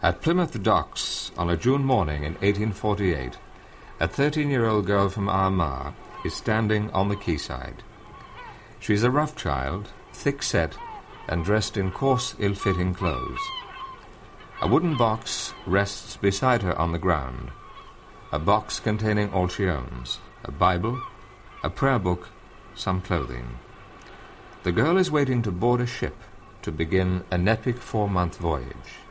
At Plymouth docks on a June morning in 1848, a 13 year old girl from Armagh is standing on the quayside. She is a rough child, thick set, and dressed in coarse, ill fitting clothes. A wooden box rests beside her on the ground, a box containing all she owns a Bible, a prayer book, some clothing. The girl is waiting to board a ship to begin an epic four month voyage.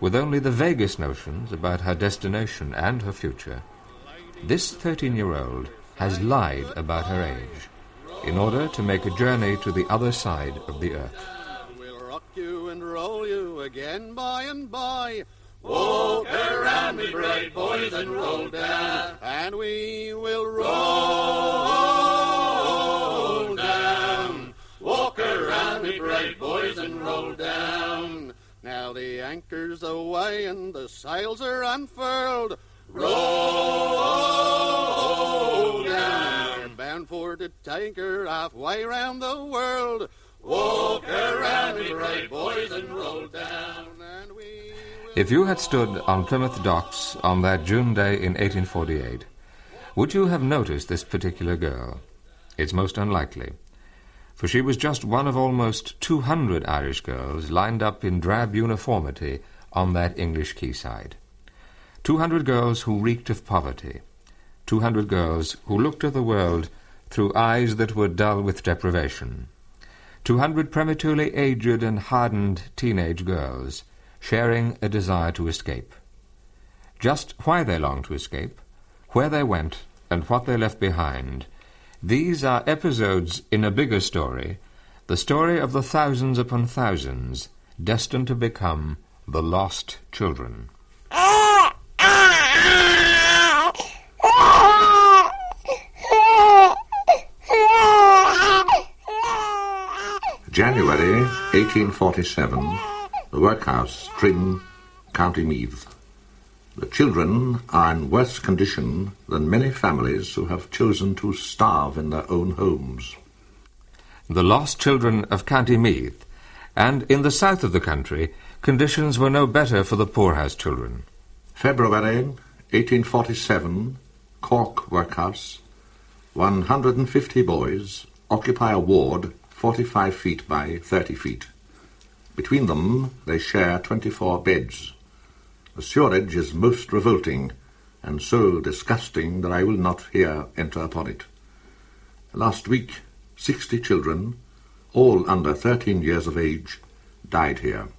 With only the vaguest notions about her destination and her future, this 13 year old has lied about her age in order to make a journey to the other side of the earth. We'll rock you and roll you again by and by. Walk around me, brave boys, and roll down. And we will roll down. Walk around me, brave boys, and roll down. Now the anchor's away and the sails are unfurled. Roll down. Bound for to take her halfway round the world. Walk around me, brave boys, and roll down. And we If you had stood on Plymouth docks on that June day in 1848, would you have noticed this particular girl? It's most unlikely, for she was just one of almost 200 Irish girls lined up in drab uniformity on that English quayside. 200 girls who reeked of poverty, 200 girls who looked at the world through eyes that were dull with deprivation, 200 prematurely aged and hardened teenage girls sharing a desire to escape. Just why they longed to escape, where they went, and what they left behind, these are episodes in a bigger story, the story of the thousands upon thousands destined to become the lost children. January 1847, the workhouse, Trim, County Meath. The children are in worse condition than many families who have chosen to starve in their own homes. The lost children of County Meath, and in the south of the country, conditions were no better for the poorhouse children. February 1847, Cork Workhouse. 150 boys occupy a ward 45 feet by 30 feet. Between them, they share 24 beds. The sewerage is most revolting and so disgusting that I will not here enter upon it. Last week, 60 children, all under 13 years of age, died here.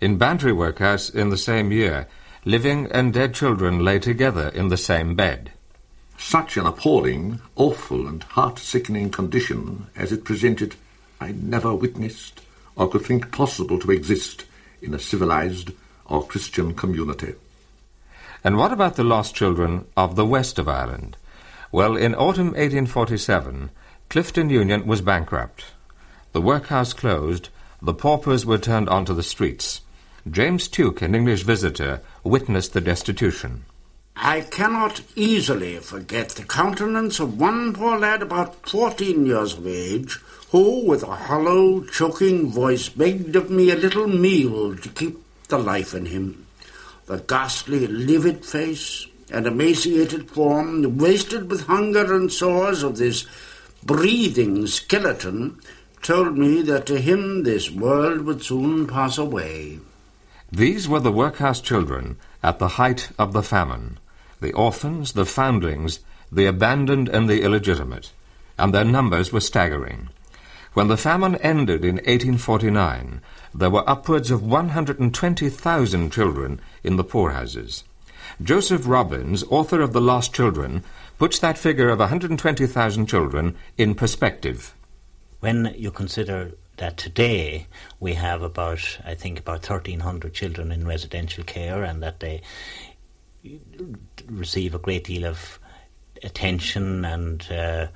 In Bantry Workhouse in the same year, living and dead children lay together in the same bed. Such an appalling, awful, and heart-sickening condition as it presented, I never witnessed or could think possible to exist in a civilized or Christian community. And what about the lost children of the west of Ireland? Well, in autumn 1847, Clifden Union was bankrupt. The workhouse closed, the paupers were turned onto the streets. James Tuke, an English visitor, witnessed the destitution. I cannot easily forget the countenance of one poor lad about fourteen years of age, who, with a hollow, choking voice, begged of me a little meal to keep the life in him. The ghastly, livid face and emaciated form, wasted with hunger and sores of this breathing skeleton, told me that to him this world would soon pass away. These were the workhouse children at the height of the famine, the orphans, the foundlings, the abandoned and the illegitimate, and their numbers were staggering. When the famine ended in 1849, there were upwards of 120,000 children in the poorhouses. Joseph Robins, author of The Lost Children, puts that figure of 120,000 children in perspective. When you consider that today we have about, I think, about 1,300 children in residential care and that they receive a great deal of attention and uh,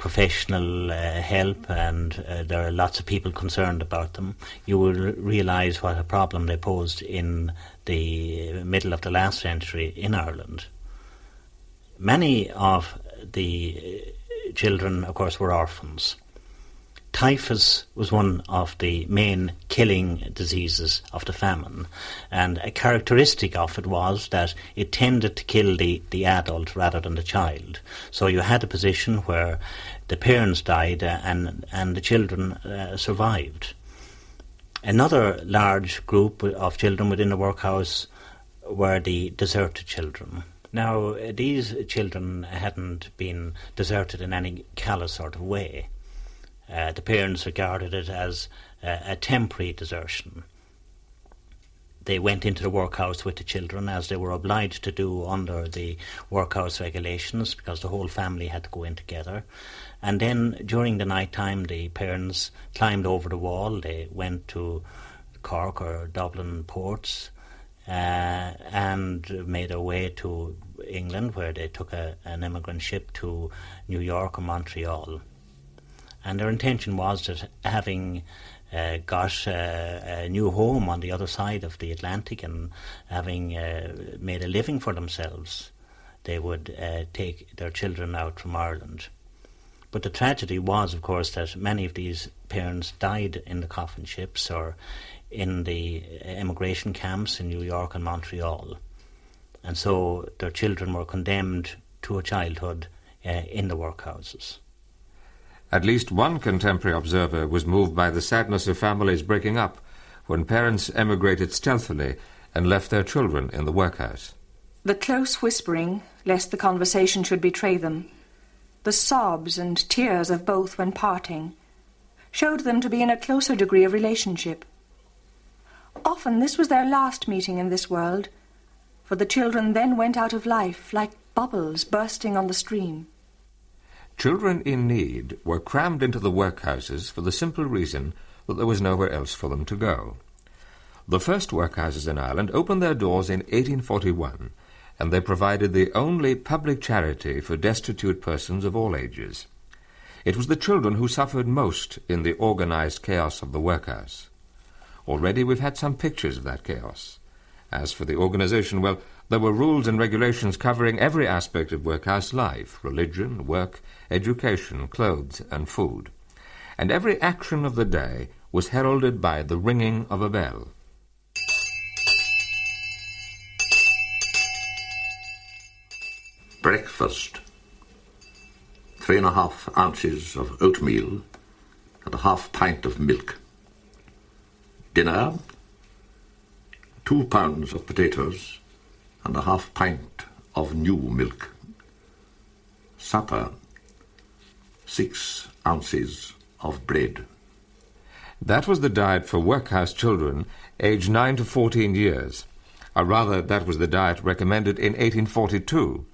professional uh, help, and uh, there are lots of people concerned about them, you will realise what a problem they posed in the middle of the last century in Ireland. Many of the uh, children, of course, were orphans. Typhus was one of the main killing diseases of the famine, and a characteristic of it was that it tended to kill the, the adult rather than the child. So you had a position where the parents died uh, and, and the children uh, survived. Another large group of children within the workhouse were the deserted children. Now, these children hadn't been deserted in any callous sort of way. Uh, the parents regarded it as uh, a temporary desertion. They went into the workhouse with the children as they were obliged to do under the workhouse regulations because the whole family had to go in together. And then during the night time, the parents climbed over the wall. They went to Cork or Dublin ports uh, and made their way to England, where they took a, an immigrant ship to New York or Montreal and their intention was that having uh, got uh, a new home on the other side of the Atlantic and having uh, made a living for themselves, they would uh, take their children out from Ireland. But the tragedy was, of course, that many of these parents died in the coffin ships or in the immigration camps in New York and Montreal. And so their children were condemned to a childhood uh, in the workhouses. At least one contemporary observer was moved by the sadness of families breaking up when parents emigrated stealthily and left their children in the workhouse. The close whispering, lest the conversation should betray them, the sobs and tears of both when parting, showed them to be in a closer degree of relationship. Often this was their last meeting in this world, for the children then went out of life like bubbles bursting on the stream. Children in need were crammed into the workhouses for the simple reason that there was nowhere else for them to go. The first workhouses in Ireland opened their doors in 1841, and they provided the only public charity for destitute persons of all ages. It was the children who suffered most in the organized chaos of the workhouse. Already we've had some pictures of that chaos. As for the organization, well, there were rules and regulations covering every aspect of workhouse life religion, work, education, clothes, and food. And every action of the day was heralded by the ringing of a bell. Breakfast. Three and a half ounces of oatmeal and a half pint of milk. Dinner. Two pounds of potatoes and a half pint of new milk. Supper, six ounces of bread. That was the diet for workhouse children aged 9 to 14 years. Or rather, that was the diet recommended in 1842.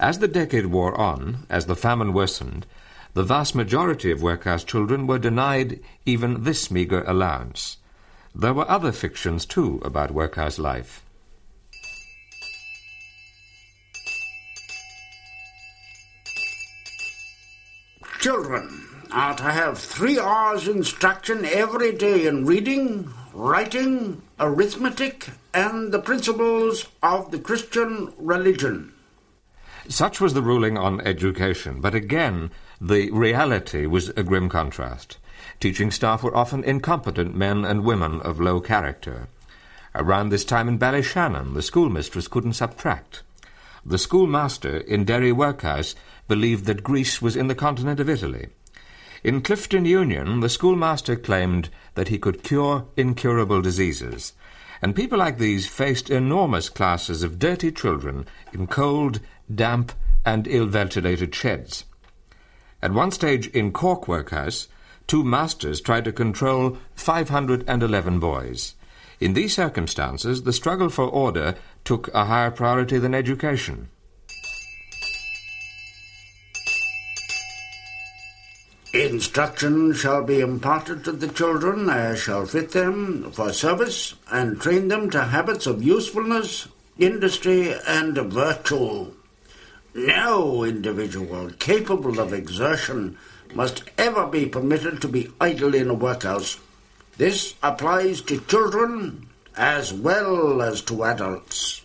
As the decade wore on, as the famine worsened, the vast majority of workhouse children were denied even this meagre allowance. There were other fictions, too, about workhouse life. Children are to have three hours instruction every day in reading, writing, arithmetic, and the principles of the Christian religion. Such was the ruling on education, but again, the reality was a grim contrast. Teaching staff were often incompetent men and women of low character. Around this time in Ballyshannon, the schoolmistress couldn't subtract. The schoolmaster in Derry Workhouse believed that Greece was in the continent of Italy. In Clifden Union, the schoolmaster claimed that he could cure incurable diseases, and people like these faced enormous classes of dirty children in cold, damp, and ill-ventilated sheds. At one stage in Cork Workhouse, two masters tried to control 511 boys. In these circumstances, the struggle for order took a higher priority than education. Instruction shall be imparted to the children as shall fit them for service, and train them to habits of usefulness, industry, and virtue. No individual capable of exertion must ever be permitted to be idle in a workhouse. This applies to children as well as to adults.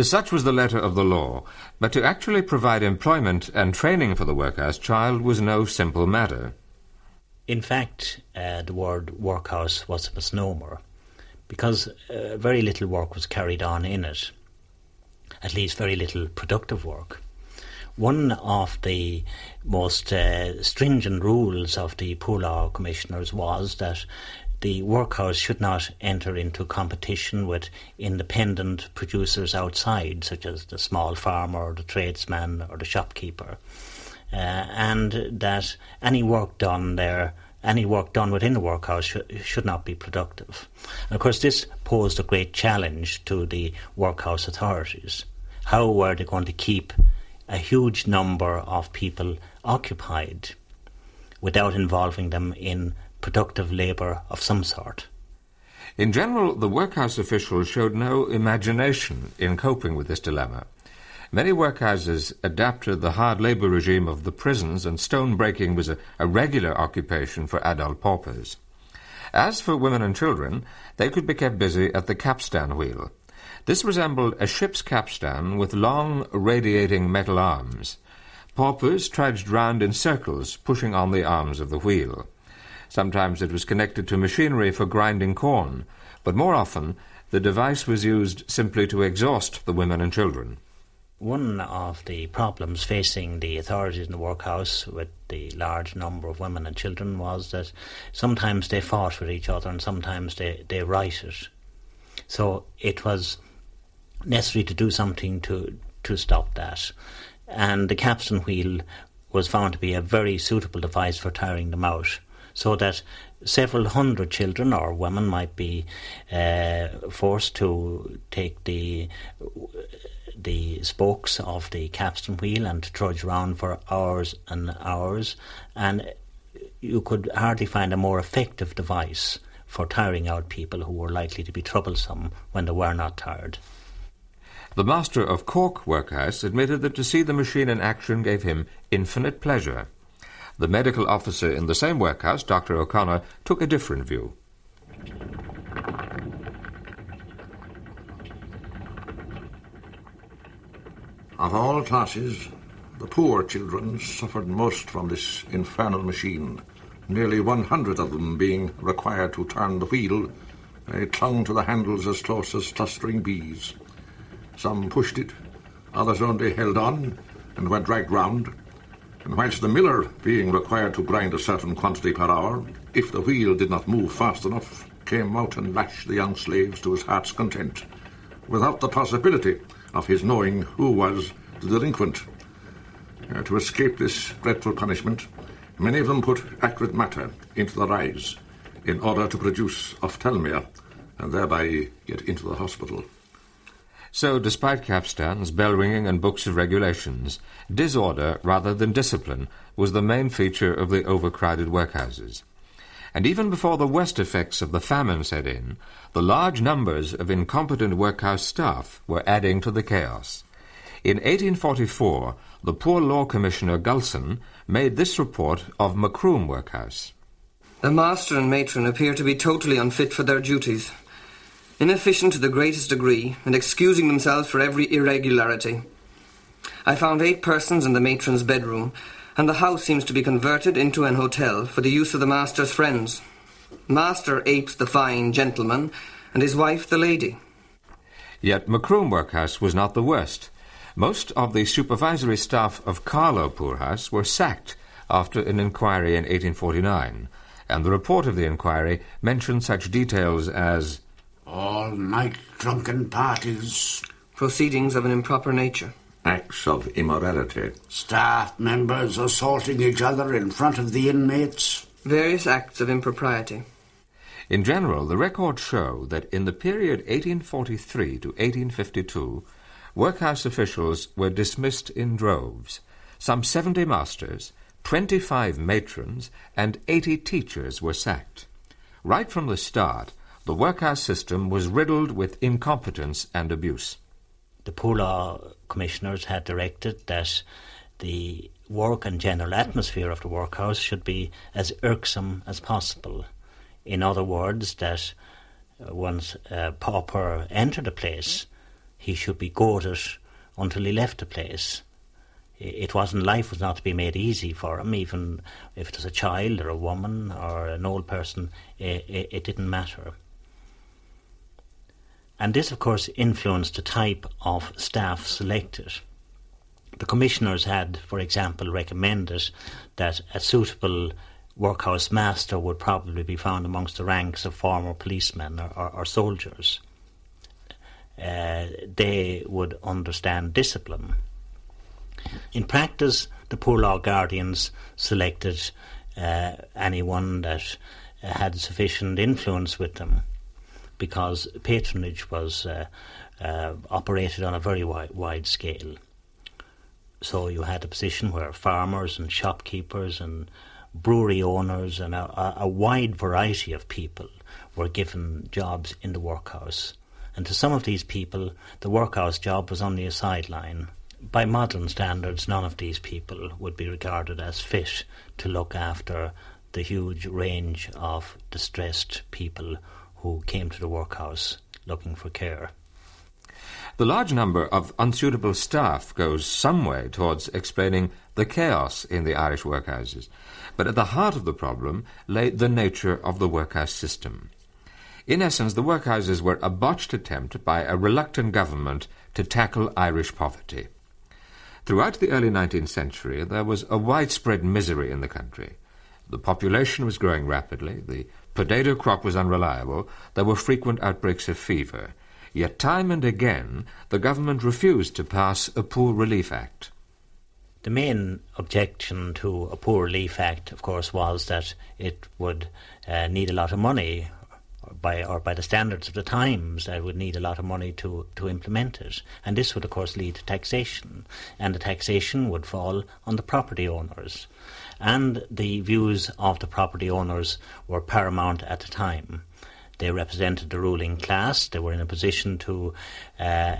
Such was the letter of the law, but to actually provide employment and training for the workhouse child was no simple matter. In fact, uh, the word workhouse was a misnomer because uh, very little work was carried on in it, at least very little productive work. One of the most uh, stringent rules of the Poor Law Commissioners was that the workhouse should not enter into competition with independent producers outside, such as the small farmer, the tradesman, or the shopkeeper, uh, and that any work done there any work done within the workhouse sh- should not be productive. And of course, this posed a great challenge to the workhouse authorities. How were they going to keep a huge number of people occupied without involving them in productive labour of some sort? In general, the workhouse officials showed no imagination in coping with this dilemma. Many workhouses adapted the hard labour regime of the prisons, and stone breaking was a, a regular occupation for adult paupers. As for women and children, they could be kept busy at the capstan wheel. This resembled a ship's capstan with long, radiating metal arms. Paupers trudged round in circles, pushing on the arms of the wheel. Sometimes it was connected to machinery for grinding corn, but more often the device was used simply to exhaust the women and children. One of the problems facing the authorities in the workhouse with the large number of women and children was that sometimes they fought with each other and sometimes they, they rioted. So it was necessary to do something to, to stop that. And the capstan wheel was found to be a very suitable device for tiring them out, so that several hundred children or women might be uh, forced to take the the spokes of the capstan wheel and trudge round for hours and hours, and you could hardly find a more effective device for tiring out people who were likely to be troublesome when they were not tired. The master of Cork Workhouse admitted that to see the machine in action gave him infinite pleasure. The medical officer in the same workhouse, Dr. O'Connor, took a different view. Of all classes, the poor children suffered most from this infernal machine. Nearly 100 of them being required to turn the wheel, they clung to the handles as close as clustering bees. Some pushed it, others only held on and were dragged round. And whilst the miller, being required to grind a certain quantity per hour, if the wheel did not move fast enough, came out and lashed the young slaves to his heart's content, without the possibility of his knowing who was the delinquent. Uh, to escape this dreadful punishment, many of them put acrid matter into their eyes in order to produce ophthalmia and thereby get into the hospital. So, despite capstans, bell ringing, and books of regulations, disorder rather than discipline was the main feature of the overcrowded workhouses. And even before the worst effects of the famine set in, the large numbers of incompetent workhouse staff were adding to the chaos. In 1844, the Poor Law Commissioner Gulson made this report of Macroom Workhouse. The master and matron appear to be totally unfit for their duties, inefficient to the greatest degree, and excusing themselves for every irregularity. I found eight persons in the matron's bedroom, and the house seems to be converted into an hotel for the use of the master's friends. Master apes the fine gentleman, and his wife the lady. Yet Macroom Workhouse was not the worst. Most of the supervisory staff of Carlow Poorhouse were sacked after an inquiry in 1849, and the report of the inquiry mentioned such details as all night drunken parties, proceedings of an improper nature, acts of immorality, staff members assaulting each other in front of the inmates, various acts of impropriety. In general, the records show that in the period 1843 to 1852, workhouse officials were dismissed in droves. Some 70 masters, 25 matrons, and 80 teachers were sacked. Right from the start, the workhouse system was riddled with incompetence and abuse. The Poor Law Commissioners had directed that the work and general atmosphere of the workhouse should be as irksome as possible. In other words, that uh, once a pauper entered a place, he should be goaded until he left the place. it wasn't life was not to be made easy for him, even if it was a child or a woman or an old person, it, it, it didn't matter. And this, of course, influenced the type of staff selected. The commissioners had, for example, recommended that a suitable workhouse master would probably be found amongst the ranks of former policemen or, or, or soldiers. Uh, they would understand discipline. In practice, the poor law guardians selected uh, anyone that had sufficient influence with them because patronage was uh, uh, operated on a very wide, wide scale. So you had a position where farmers and shopkeepers and brewery owners and a, a, wide variety of people were given jobs in the workhouse. And to some of these people, the workhouse job was only a sideline. By modern standards, none of these people would be regarded as fit to look after the huge range of distressed people who came to the workhouse looking for care. The large number of unsuitable staff goes some way towards explaining the chaos in the Irish workhouses. But at the heart of the problem lay the nature of the workhouse system. In essence, the workhouses were a botched attempt by a reluctant government to tackle Irish poverty. Throughout the early 19th century, there was a widespread misery in the country. The population was growing rapidly, the potato crop was unreliable, there were frequent outbreaks of fever. Yet time and again, the government refused to pass a Poor Relief Act. The main objection to a Poor Relief Act, of course, was that it would uh, need a lot of money by or by the standards of the times, that would need a lot of money to, to implement it. And this would, of course, lead to taxation. And the taxation would fall on the property owners. And the views of the property owners were paramount at the time. They represented the ruling class. They were in a position to uh,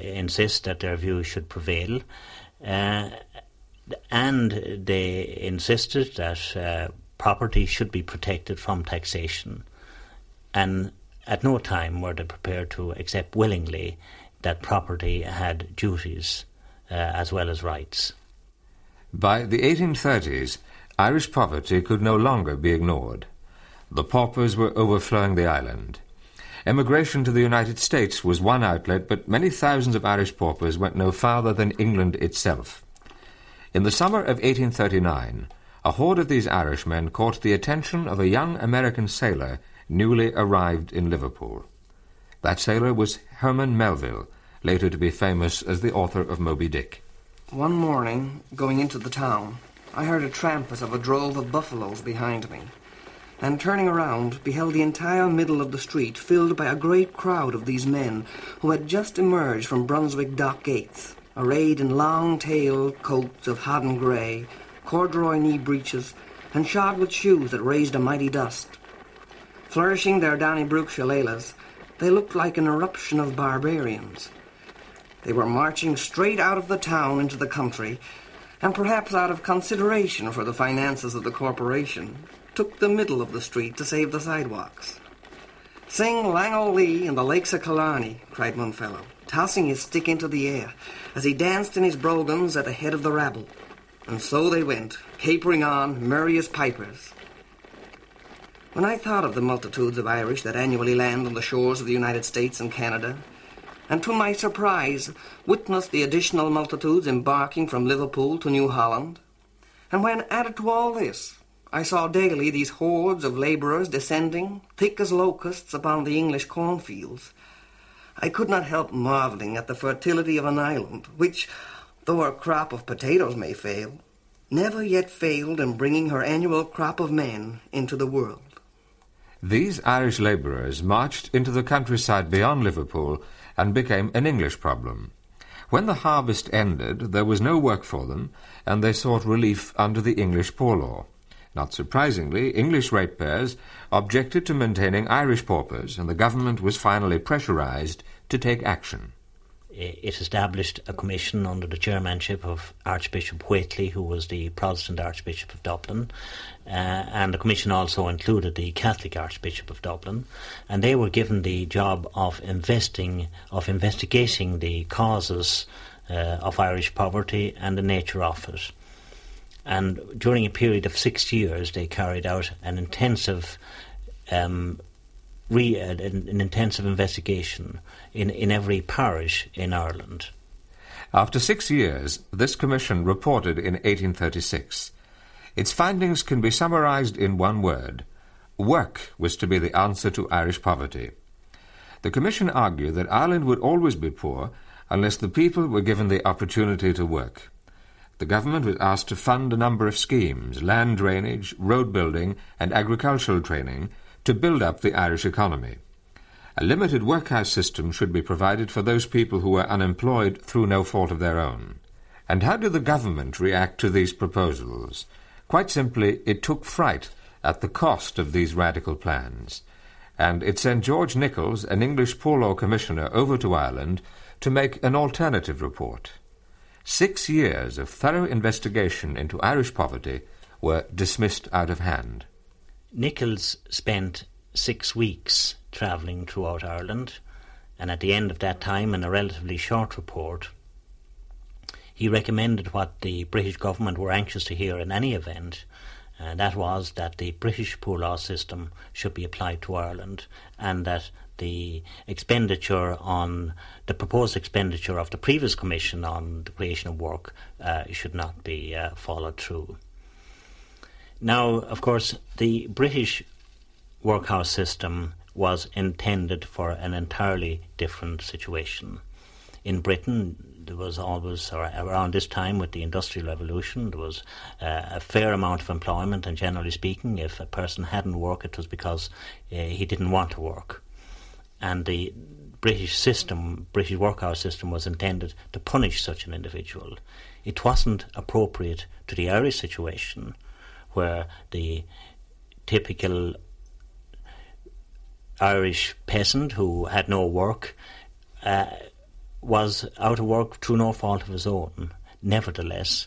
insist that their views should prevail. Uh, and they insisted that uh, property should be protected from taxation. And at no time were they prepared to accept willingly that property had duties uh, as well as rights. By the 1830s, Irish poverty could no longer be ignored. The paupers were overflowing the island. Emigration to the United States was one outlet, but many thousands of Irish paupers went no farther than England itself. In the summer of 1839, a horde of these Irishmen caught the attention of a young American sailor newly arrived in Liverpool. That sailor was Herman Melville, later to be famous as the author of Moby Dick. One morning, going into the town, I heard a tramp as of a drove of buffaloes behind me, and turning around, beheld the entire middle of the street filled by a great crowd of these men who had just emerged from Brunswick dock gates arrayed in long-tailed coats of hodden grey, corduroy knee breeches, and shod with shoes that raised a mighty dust. Flourishing their Donnybrook shillelaghs, they looked like an eruption of barbarians. They were marching straight out of the town into the country, and perhaps out of consideration for the finances of the corporation, took the middle of the street to save the sidewalks. Sing Lang O Lee and the Lakes of Killarney, cried one fellow, tossing his stick into the air as he danced in his brogans at the head of the rabble. And so they went, capering on, merry as pipers. When I thought of the multitudes of Irish that annually land on the shores of the United States and Canada, and to my surprise witnessed the additional multitudes embarking from Liverpool to New Holland, and when added to all this, I saw daily these hordes of labourers descending, thick as locusts, upon the English cornfields, I could not help marvelling at the fertility of an island, which, though her crop of potatoes may fail, never yet failed in bringing her annual crop of men into the world. These Irish labourers marched into the countryside beyond Liverpool and became an English problem. When the harvest ended, there was no work for them, and they sought relief under the English poor law. Not surprisingly, English ratepayers objected to maintaining Irish paupers, and the government was finally pressurized to take action. It established a commission under the chairmanship of Archbishop Whately, who was the Protestant Archbishop of Dublin, uh, and the commission also included the Catholic Archbishop of Dublin, and they were given the job of investing, of investigating the causes uh, of Irish poverty and the nature of it. And during a period of six years, they carried out an intensive, um, re, an, an intensive investigation in, in every parish in Ireland. After six years, this commission reported in 1836. Its findings can be summarized in one word. Work was to be the answer to Irish poverty. The Commission argued that Ireland would always be poor unless the people were given the opportunity to work. The government was asked to fund a number of schemes land drainage, road building, and agricultural training to build up the Irish economy. A limited workhouse system should be provided for those people who were unemployed through no fault of their own. And how did the government react to these proposals? Quite simply, it took fright at the cost of these radical plans, and it sent George Nicholls, an English Poor Law Commissioner, over to Ireland to make an alternative report. Six years of thorough investigation into Irish poverty were dismissed out of hand. Nicholls spent six weeks travelling throughout Ireland, and at the end of that time, in a relatively short report, he recommended what the British government were anxious to hear in any event, and that was that the British poor law system should be applied to Ireland, and that the expenditure on the proposed expenditure of the previous commission on the creation of work uh, should not be uh, followed through. Now, of course, the British workhouse system was intended for an entirely different situation. In Britain, there was always, or around this time with the Industrial Revolution, there was uh, a fair amount of employment, and generally speaking, if a person hadn't worked, it was because uh, he didn't want to work and the British system, British workhouse system, was intended to punish such an individual. It wasn't appropriate to the Irish situation, where the typical Irish peasant who had no work uh, was out of work through no fault of his own. Nevertheless,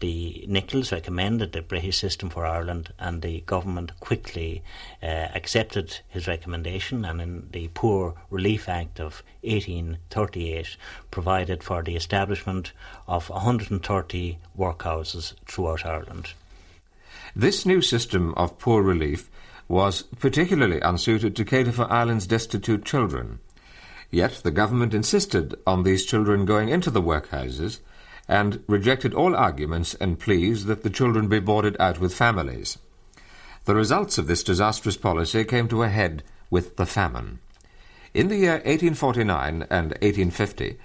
the Nicholls recommended the British system for Ireland, and the government quickly uh, accepted his recommendation. And in the Poor Relief Act of 1838, provided for the establishment of 130 workhouses throughout Ireland. This new system of poor relief was particularly unsuited to cater for Ireland's destitute children. Yet the government insisted on these children going into the workhouses and rejected all arguments and pleas that the children be boarded out with families. The results of this disastrous policy came to a head with the famine. In the year 1849 and 1850,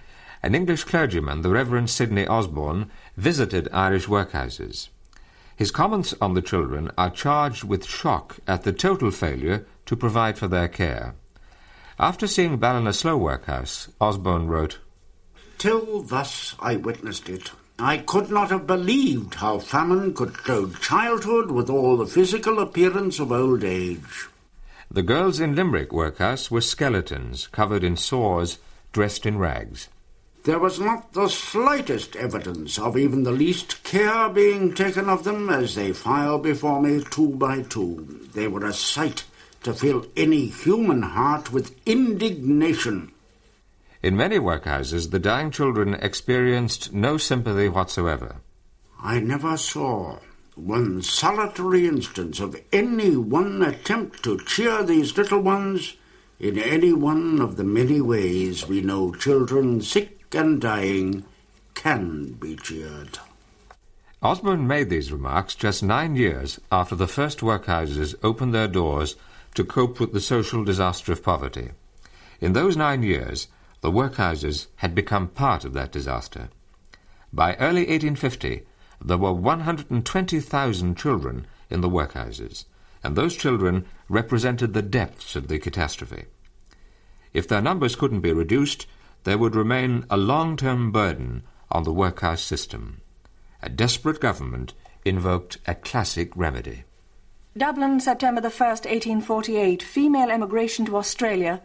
an English clergyman, the Reverend Sidney Osborne, visited Irish workhouses. His comments on the children are charged with shock at the total failure to provide for their care. After seeing Ballinasloe workhouse, Osborne wrote, Till thus I witnessed it, I could not have believed how famine could clothe childhood with all the physical appearance of old age. The girls in Limerick workhouse were skeletons covered in sores, dressed in rags. There was not the slightest evidence of even the least care being taken of them as they filed before me two by two. They were a sight to fill any human heart with indignation. In many workhouses, the dying children experienced no sympathy whatsoever. I never saw one solitary instance of any one attempt to cheer these little ones in any one of the many ways we know children sick and dying can be cheered. Osborne made these remarks just nine years after the first workhouses opened their doors to cope with the social disaster of poverty. In those nine years, the workhouses had become part of that disaster. By early 1850, there were 120,000 children in the workhouses, and those children represented the depths of the catastrophe. If their numbers couldn't be reduced, there would remain a long-term burden on the workhouse system. A desperate government invoked a classic remedy. Dublin, September the 1st, 1848. Female emigration to Australia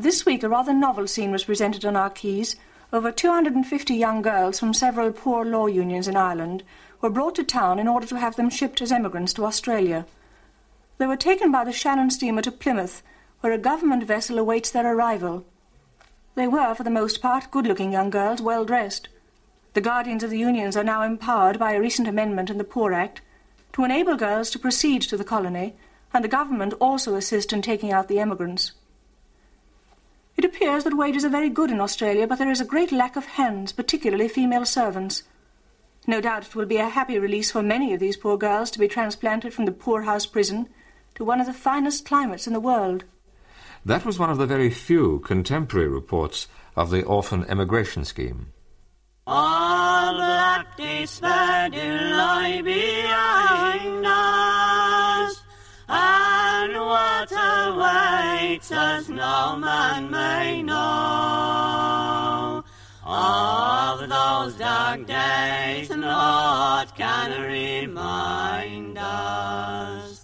this week, a rather novel scene was presented on our quays. Over 250 young girls from several poor law unions in Ireland were brought to town in order to have them shipped as emigrants to Australia. They were taken by the Shannon steamer to Plymouth, where a government vessel awaits their arrival. They were, for the most part, good-looking young girls, well dressed. The guardians of the unions are now empowered by a recent amendment in the Poor Act to enable girls to proceed to the colony, and the government also assist in taking out the emigrants. It appears that wages are very good in Australia, but there is a great lack of hands, particularly female servants. No doubt it will be a happy release for many of these poor girls to be transplanted from the poorhouse prison to one of the finest climates in the world. That was one of the very few contemporary reports of the orphan emigration scheme. All black despair do lie behind us, and what awaits us no man may know. Of those dark days, naught can remind us.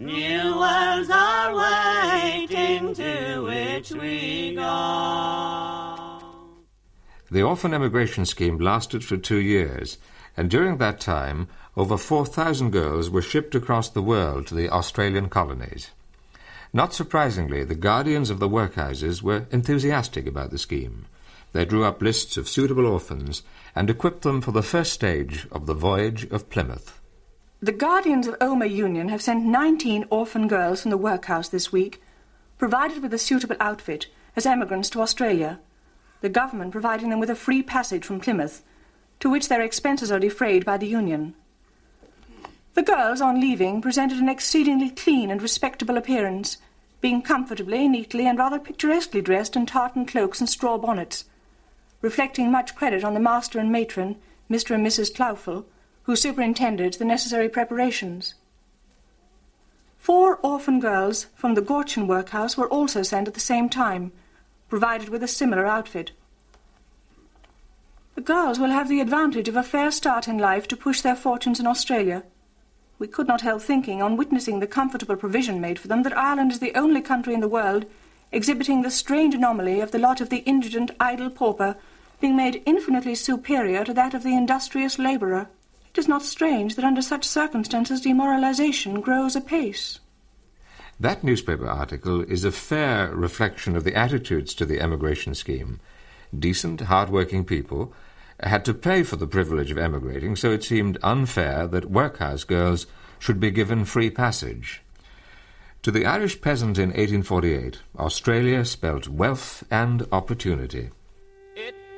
New worlds are waiting to which we go. The orphan emigration scheme lasted for two years, and during that time, over 4,000 girls were shipped across the world to the Australian colonies. Not surprisingly, the guardians of the workhouses were enthusiastic about the scheme. They drew up lists of suitable orphans and equipped them for the first stage of the voyage of Plymouth. The guardians of Omagh Union have sent 19 orphan girls from the workhouse this week, provided with a suitable outfit, as emigrants to Australia, the government providing them with a free passage from Plymouth, to which their expenses are defrayed by the Union. The girls, on leaving, presented an exceedingly clean and respectable appearance, being comfortably, neatly, and rather picturesquely dressed in tartan cloaks and straw bonnets, reflecting much credit on the master and matron, Mr. and Mrs. Tloufel, who superintended the necessary preparations. Four orphan girls from the Gorchin workhouse were also sent at the same time, provided with a similar outfit. The girls will have the advantage of a fair start in life to push their fortunes in Australia. We could not help thinking, on witnessing the comfortable provision made for them, that Ireland is the only country in the world exhibiting the strange anomaly of the lot of the indigent, idle pauper being made infinitely superior to that of the industrious labourer. It is not strange that under such circumstances demoralization grows apace. That newspaper article is a fair reflection of the attitudes to the emigration scheme. Decent, hard-working people had to pay for the privilege of emigrating, so it seemed unfair that workhouse girls should be given free passage. To the Irish peasant in 1848, Australia spelt wealth and opportunity.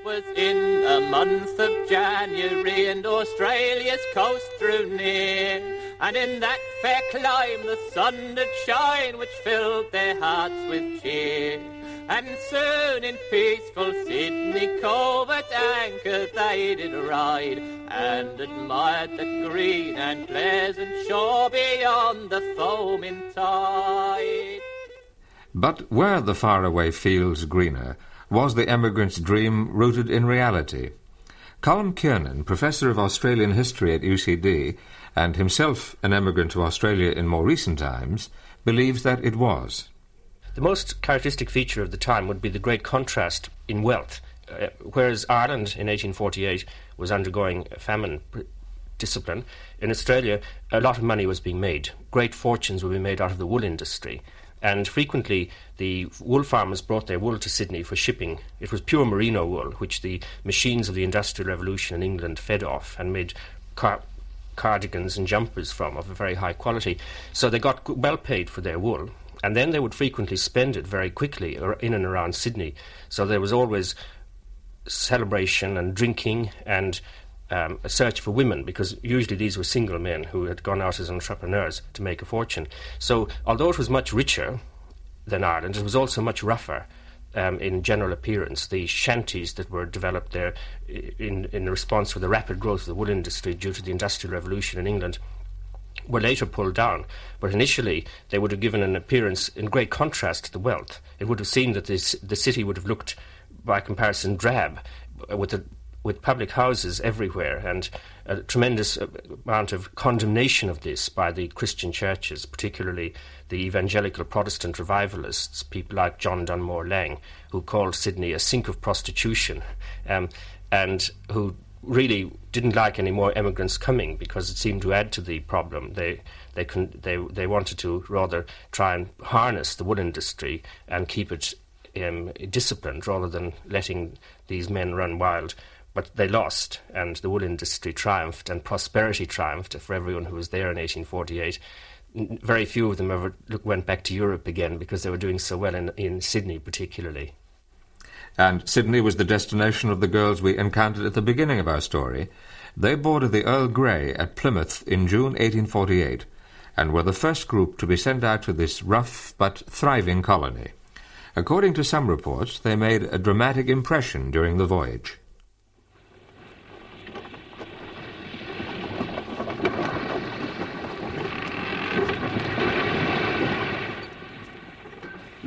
Was in the month of January, and Australia's coast drew near. And in that fair clime the sun did shine, which filled their hearts with cheer. And soon in peaceful Sydney Cove at anchor they did ride, and admired the green and pleasant shore beyond the foaming tide. But were the faraway fields greener, was the emigrant's dream rooted in reality? Colm Kiernan, Professor of Australian History at UCD, and himself an emigrant to Australia in more recent times, believes that it was. The most characteristic feature of the time would be the great contrast in wealth. Uh, whereas Ireland in 1848 was undergoing famine discipline, in Australia a lot of money was being made. Great fortunes were being made out of the wool industry. And frequently, the wool farmers brought their wool to Sydney for shipping. It was pure merino wool, which the machines of the Industrial Revolution in England fed off and made car- cardigans and jumpers from of a very high quality. So they got well paid for their wool. And then they would frequently spend it very quickly in and around Sydney. So there was always celebration and drinking and um, a search for women because usually these were single men who had gone out as entrepreneurs to make a fortune. So, although it was much richer than Ireland, it was also much rougher. Um, in general appearance, the shanties that were developed there in, in response to the rapid growth of the wool industry due to the Industrial Revolution in England were later pulled down, but initially they would have given an appearance in great contrast to the wealth. It would have seemed that this, the city would have looked, by comparison, drab, with the with public houses everywhere and a tremendous uh, amount of condemnation of this by the Christian churches, particularly the evangelical Protestant revivalists, people like John Dunmore Lang, who called Sydney a sink of prostitution, um, and who really didn't like any more immigrants coming because it seemed to add to the problem. They they con- they they wanted to rather try and harness the wool industry and keep it um, disciplined rather than letting these men run wild. But they lost, and the wool industry triumphed, and prosperity triumphed for everyone who was there in 1848. Very few of them ever went back to Europe again because they were doing so well in, in Sydney, particularly. And Sydney was the destination of the girls we encountered at the beginning of our story. They boarded the Earl Grey at Plymouth in June 1848 and were the first group to be sent out to this rough but thriving colony. According to some reports, they made a dramatic impression during the voyage.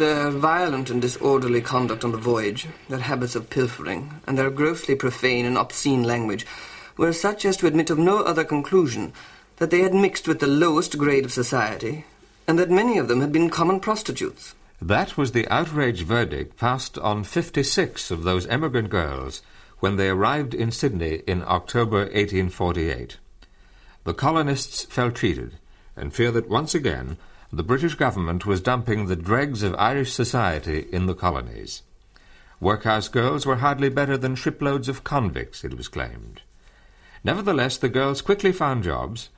Their violent and disorderly conduct on the voyage, their habits of pilfering, and their grossly profane and obscene language were such as to admit of no other conclusion that they had mixed with the lowest grade of society, and that many of them had been common prostitutes. That was the outraged verdict passed on 56 of those emigrant girls when they arrived in Sydney in October 1848. The colonists felt cheated and fear that once again the British government was dumping the dregs of Irish society in the colonies. Workhouse girls were hardly better than shiploads of convicts, it was claimed. Nevertheless, the girls quickly found jobs,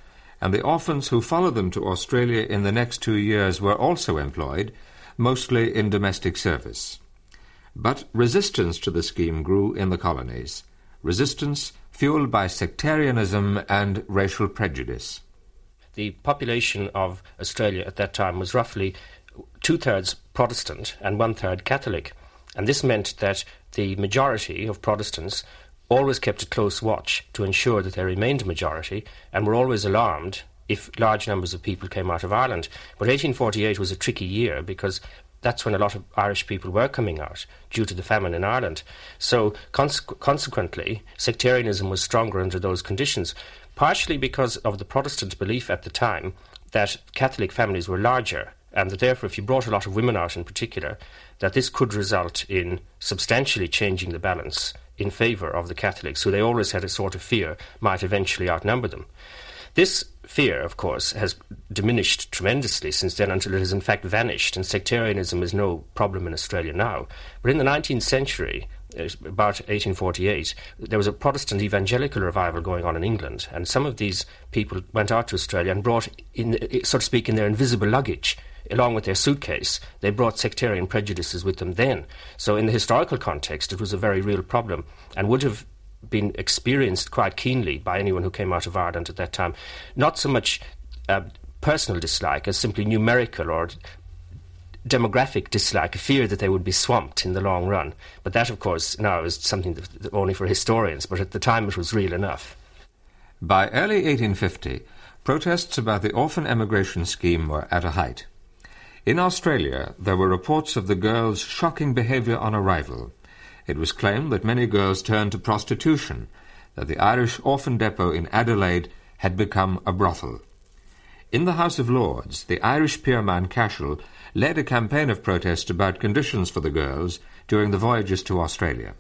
and the orphans who followed them to Australia in the next two years were also employed, mostly in domestic service. But resistance to the scheme grew in the colonies, resistance fueled by sectarianism and racial prejudice the population of Australia at that time was roughly two thirds Protestant and one third Catholic. And this meant that the majority of Protestants always kept a close watch to ensure that they remained a majority and were always alarmed if large numbers of people came out of Ireland. But 1848 was a tricky year because that's when a lot of Irish people were coming out due to the famine in Ireland. So, consequently, sectarianism was stronger under those conditions partially because of the Protestant belief at the time that Catholic families were larger and that therefore if you brought a lot of women out in particular, that this could result in substantially changing the balance in favour of the Catholics, who they always had a sort of fear might eventually outnumber them. This fear, of course, has diminished tremendously since then until it has in fact vanished, and sectarianism is no problem in Australia now. But in the 19th century, about 1848, there was a Protestant evangelical revival going on in England, and some of these people went out to Australia and brought, in, so to speak, in their invisible luggage, along with their suitcase, they brought sectarian prejudices with them then. So, in the historical context, it was a very real problem and would have been experienced quite keenly by anyone who came out of Ireland at that time. Not so much uh, personal dislike as simply numerical or demographic dislike, a fear that they would be swamped in the long run. But that, of course, now is something that, only for historians, but at the time it was real enough. By early 1850, protests about the orphan emigration scheme were at a height. In Australia, there were reports of the girls' shocking behaviour on arrival. It was claimed that many girls turned to prostitution, that the Irish orphan depot in Adelaide had become a brothel. In the House of Lords, the Irish peer Mountcashel led a campaign of protest about conditions for the girls during the voyages to Australia.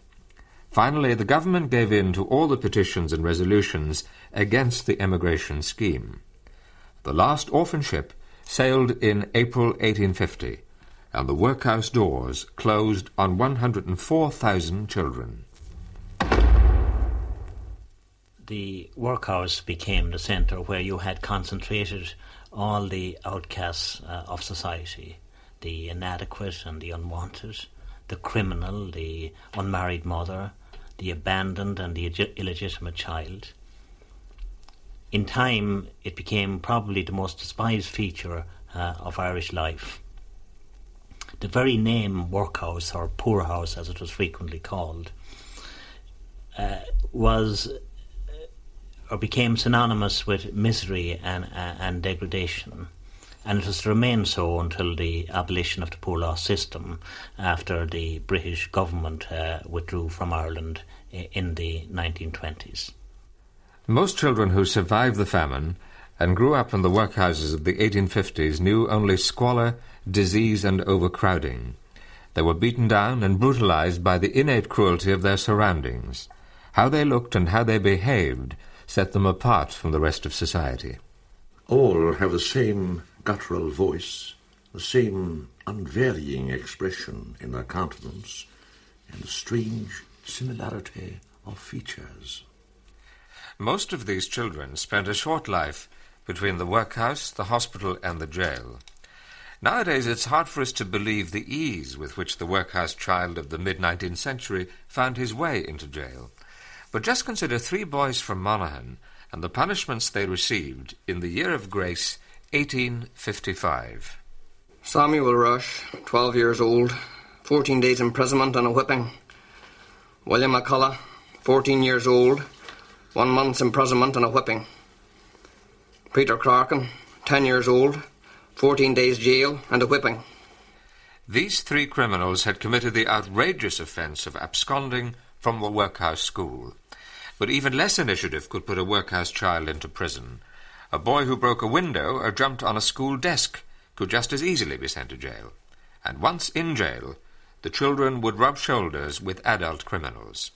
Finally, the government gave in to all the petitions and resolutions against the emigration scheme. The last orphan ship sailed in April 1850, and the workhouse doors closed on 104,000 children. The workhouse became the centre where you had concentrated all the outcasts uh, of society the inadequate and the unwanted, the criminal, the unmarried mother, the abandoned and the illegitimate child. In time, it became probably the most despised feature uh, of Irish life. The very name workhouse, or poorhouse as it was frequently called, uh, was or became synonymous with misery and, uh, and degradation and it was to remain so until the abolition of the poor law system after the British government uh, withdrew from Ireland in the 1920s. Most children who survived the famine and grew up in the workhouses of the 1850s knew only squalor, disease, and overcrowding. They were beaten down and brutalized by the innate cruelty of their surroundings. How they looked and how they behaved set them apart from the rest of society. All have the same guttural voice, the same unvarying expression in their countenance and a strange similarity of features. Most of these children spent a short life between the workhouse, the hospital, and the jail. Nowadays, it's hard for us to believe the ease with which the workhouse child of the mid 19th century found his way into jail. But just consider three boys from Monaghan and the punishments they received in the year of grace 1855. Samuel Rush, 12 years old, 14 days imprisonment and a whipping. William McCullough, 14 years old, one month's imprisonment and a whipping. Peter Clarkin, 10 years old, 14 days jail and a whipping. These three criminals had committed the outrageous offence of absconding from the workhouse school. But even less initiative could put a workhouse child into prison. A boy who broke a window or jumped on a school desk could just as easily be sent to jail. And once in jail, the children would rub shoulders with adult criminals.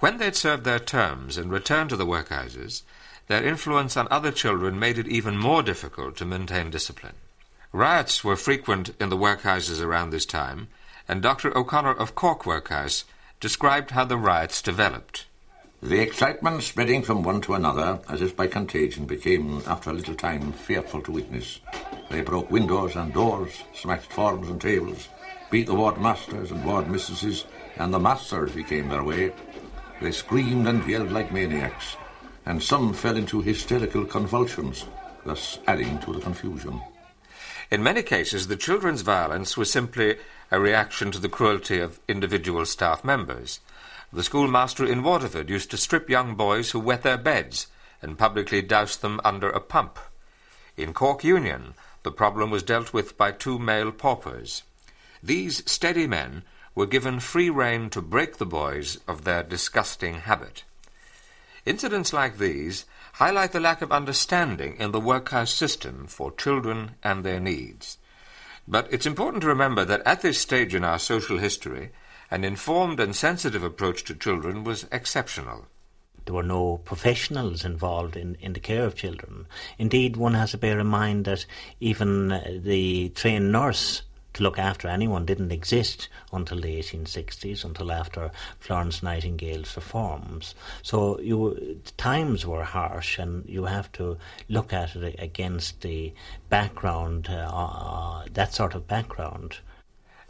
When they'd served their terms and returned to the workhouses, their influence on other children made it even more difficult to maintain discipline. Riots were frequent in the workhouses around this time, and Dr. O'Connor of Cork Workhouse described how the riots developed. The excitement spreading from one to another, as if by contagion, became, after a little time, fearful to witness. They broke windows and doors, smashed forms and tables, beat the ward masters and ward mistresses, and the masters became their way. They screamed and yelled like maniacs, and some fell into hysterical convulsions, thus adding to the confusion. In many cases, the children's violence was simply a reaction to the cruelty of individual staff members. The schoolmaster in Waterford used to strip young boys who wet their beds and publicly douse them under a pump. In Cork Union, the problem was dealt with by two male paupers. These steady men were given free rein to break the boys of their disgusting habit. Incidents like these highlight the lack of understanding in the workhouse system for children and their needs. But it's important to remember that at this stage in our social history, an informed and sensitive approach to children was exceptional. There were no professionals involved in, in the care of children. Indeed, one has to bear in mind that even uh, the trained nurse to look after anyone didn't exist until the 1860s, until after Florence Nightingale's reforms. So you, times were harsh, and you have to look at it against the background, uh, uh, that sort of background.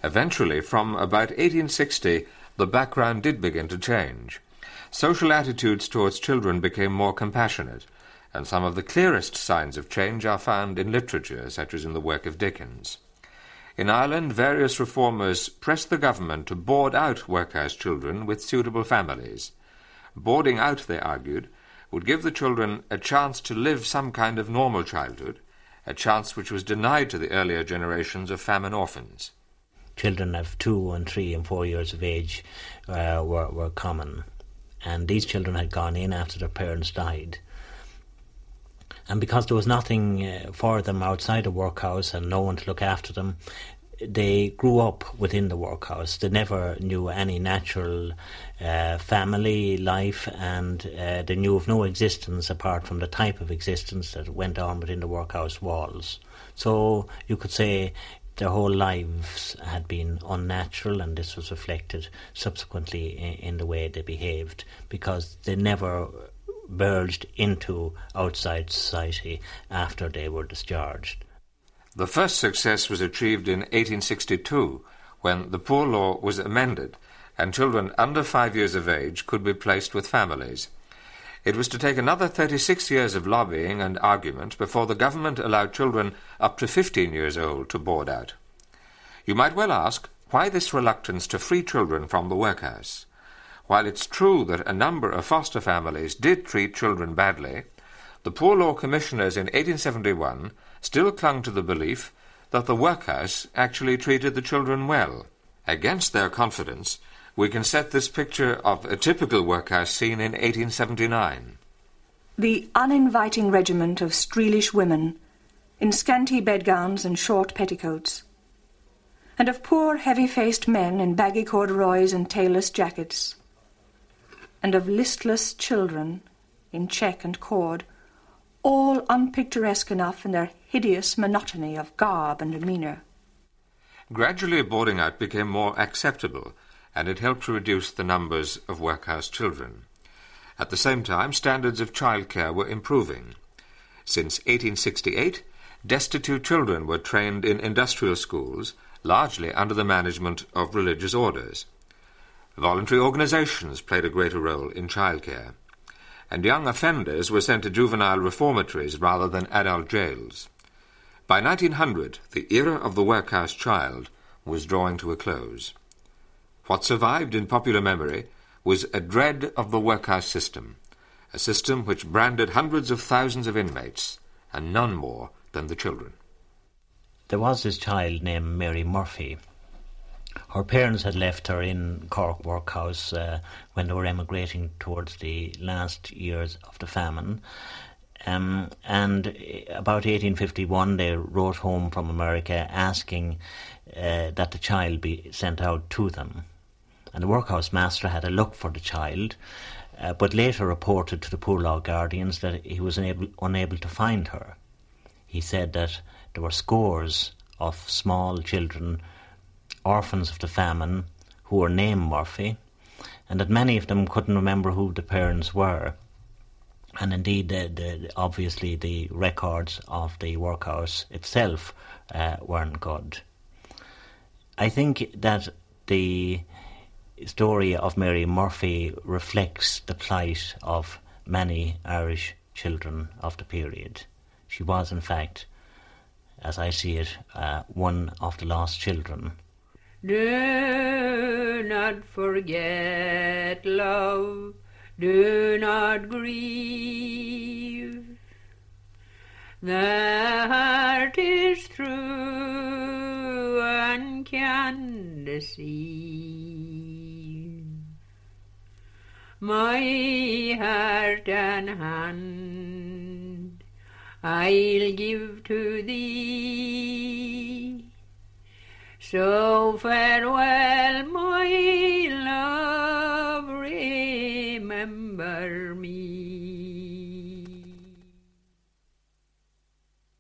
Eventually, from about 1860, the background did begin to change. Social attitudes towards children became more compassionate, and some of the clearest signs of change are found in literature, such as in the work of Dickens. In Ireland, various reformers pressed the government to board out workhouse children with suitable families. Boarding out, they argued, would give the children a chance to live some kind of normal childhood, a chance which was denied to the earlier generations of famine orphans. Children of two and three and four years of age uh, were, were common, and these children had gone in after their parents died and because there was nothing uh, for them outside the workhouse and no one to look after them, they grew up within the workhouse. They never knew any natural uh, family life, and uh, they knew of no existence apart from the type of existence that went on within the workhouse walls. So you could say their whole lives had been unnatural, and this was reflected subsequently in, in the way they behaved because they never merged into outside society after they were discharged. The first success was achieved in 1862 when the Poor Law was amended and children under five years of age could be placed with families. It was to take another 36 years of lobbying and argument before the government allowed children up to 15 years old to board out. You might well ask, why this reluctance to free children from the workhouse? While it's true that a number of foster families did treat children badly, the Poor Law Commissioners in 1871 still clung to the belief that the workhouse actually treated the children well. Against their confidence, we can set this picture of a typical workhouse scene in 1879. The uninviting regiment of Streelish women in scanty bedgowns and short petticoats, and of poor heavy faced men in baggy corduroys and tailless jackets and of listless children in check and cord, all unpicturesque enough in their hideous monotony of garb and demeanour. Gradually, boarding out became more acceptable, and it helped to reduce the numbers of workhouse children. At the same time, standards of childcare were improving. Since 1868, destitute children were trained in industrial schools, largely under the management of religious orders. Voluntary organizations played a greater role in childcare, and young offenders were sent to juvenile reformatories rather than adult jails. By 1900, the era of the workhouse child was drawing to a close. What survived in popular memory was a dread of the workhouse system, a system which branded hundreds of thousands of inmates, and none more than the children. There was this child named Mary Murphy. Her parents had left her in Cork workhouse uh, when they were emigrating towards the last years of the famine. Um, and about 1851, they wrote home from America asking uh, that the child be sent out to them. And the workhouse master had a look for the child, uh, but later reported to the Poor Law Guardians that he was unable, unable to find her. He said that there were scores of small children, orphans of the famine, who were named Murphy, and that many of them couldn't remember who the parents were and indeed, the, the, obviously, the records of the workhouse itself uh, weren't good. I think that the story of Mary Murphy reflects the plight of many Irish children of the period. She was, in fact, as I see it, uh, one of the lost children. Do not forget, love do not grieve. The heart is true and can deceive. My heart and hand I'll give to thee. So farewell, my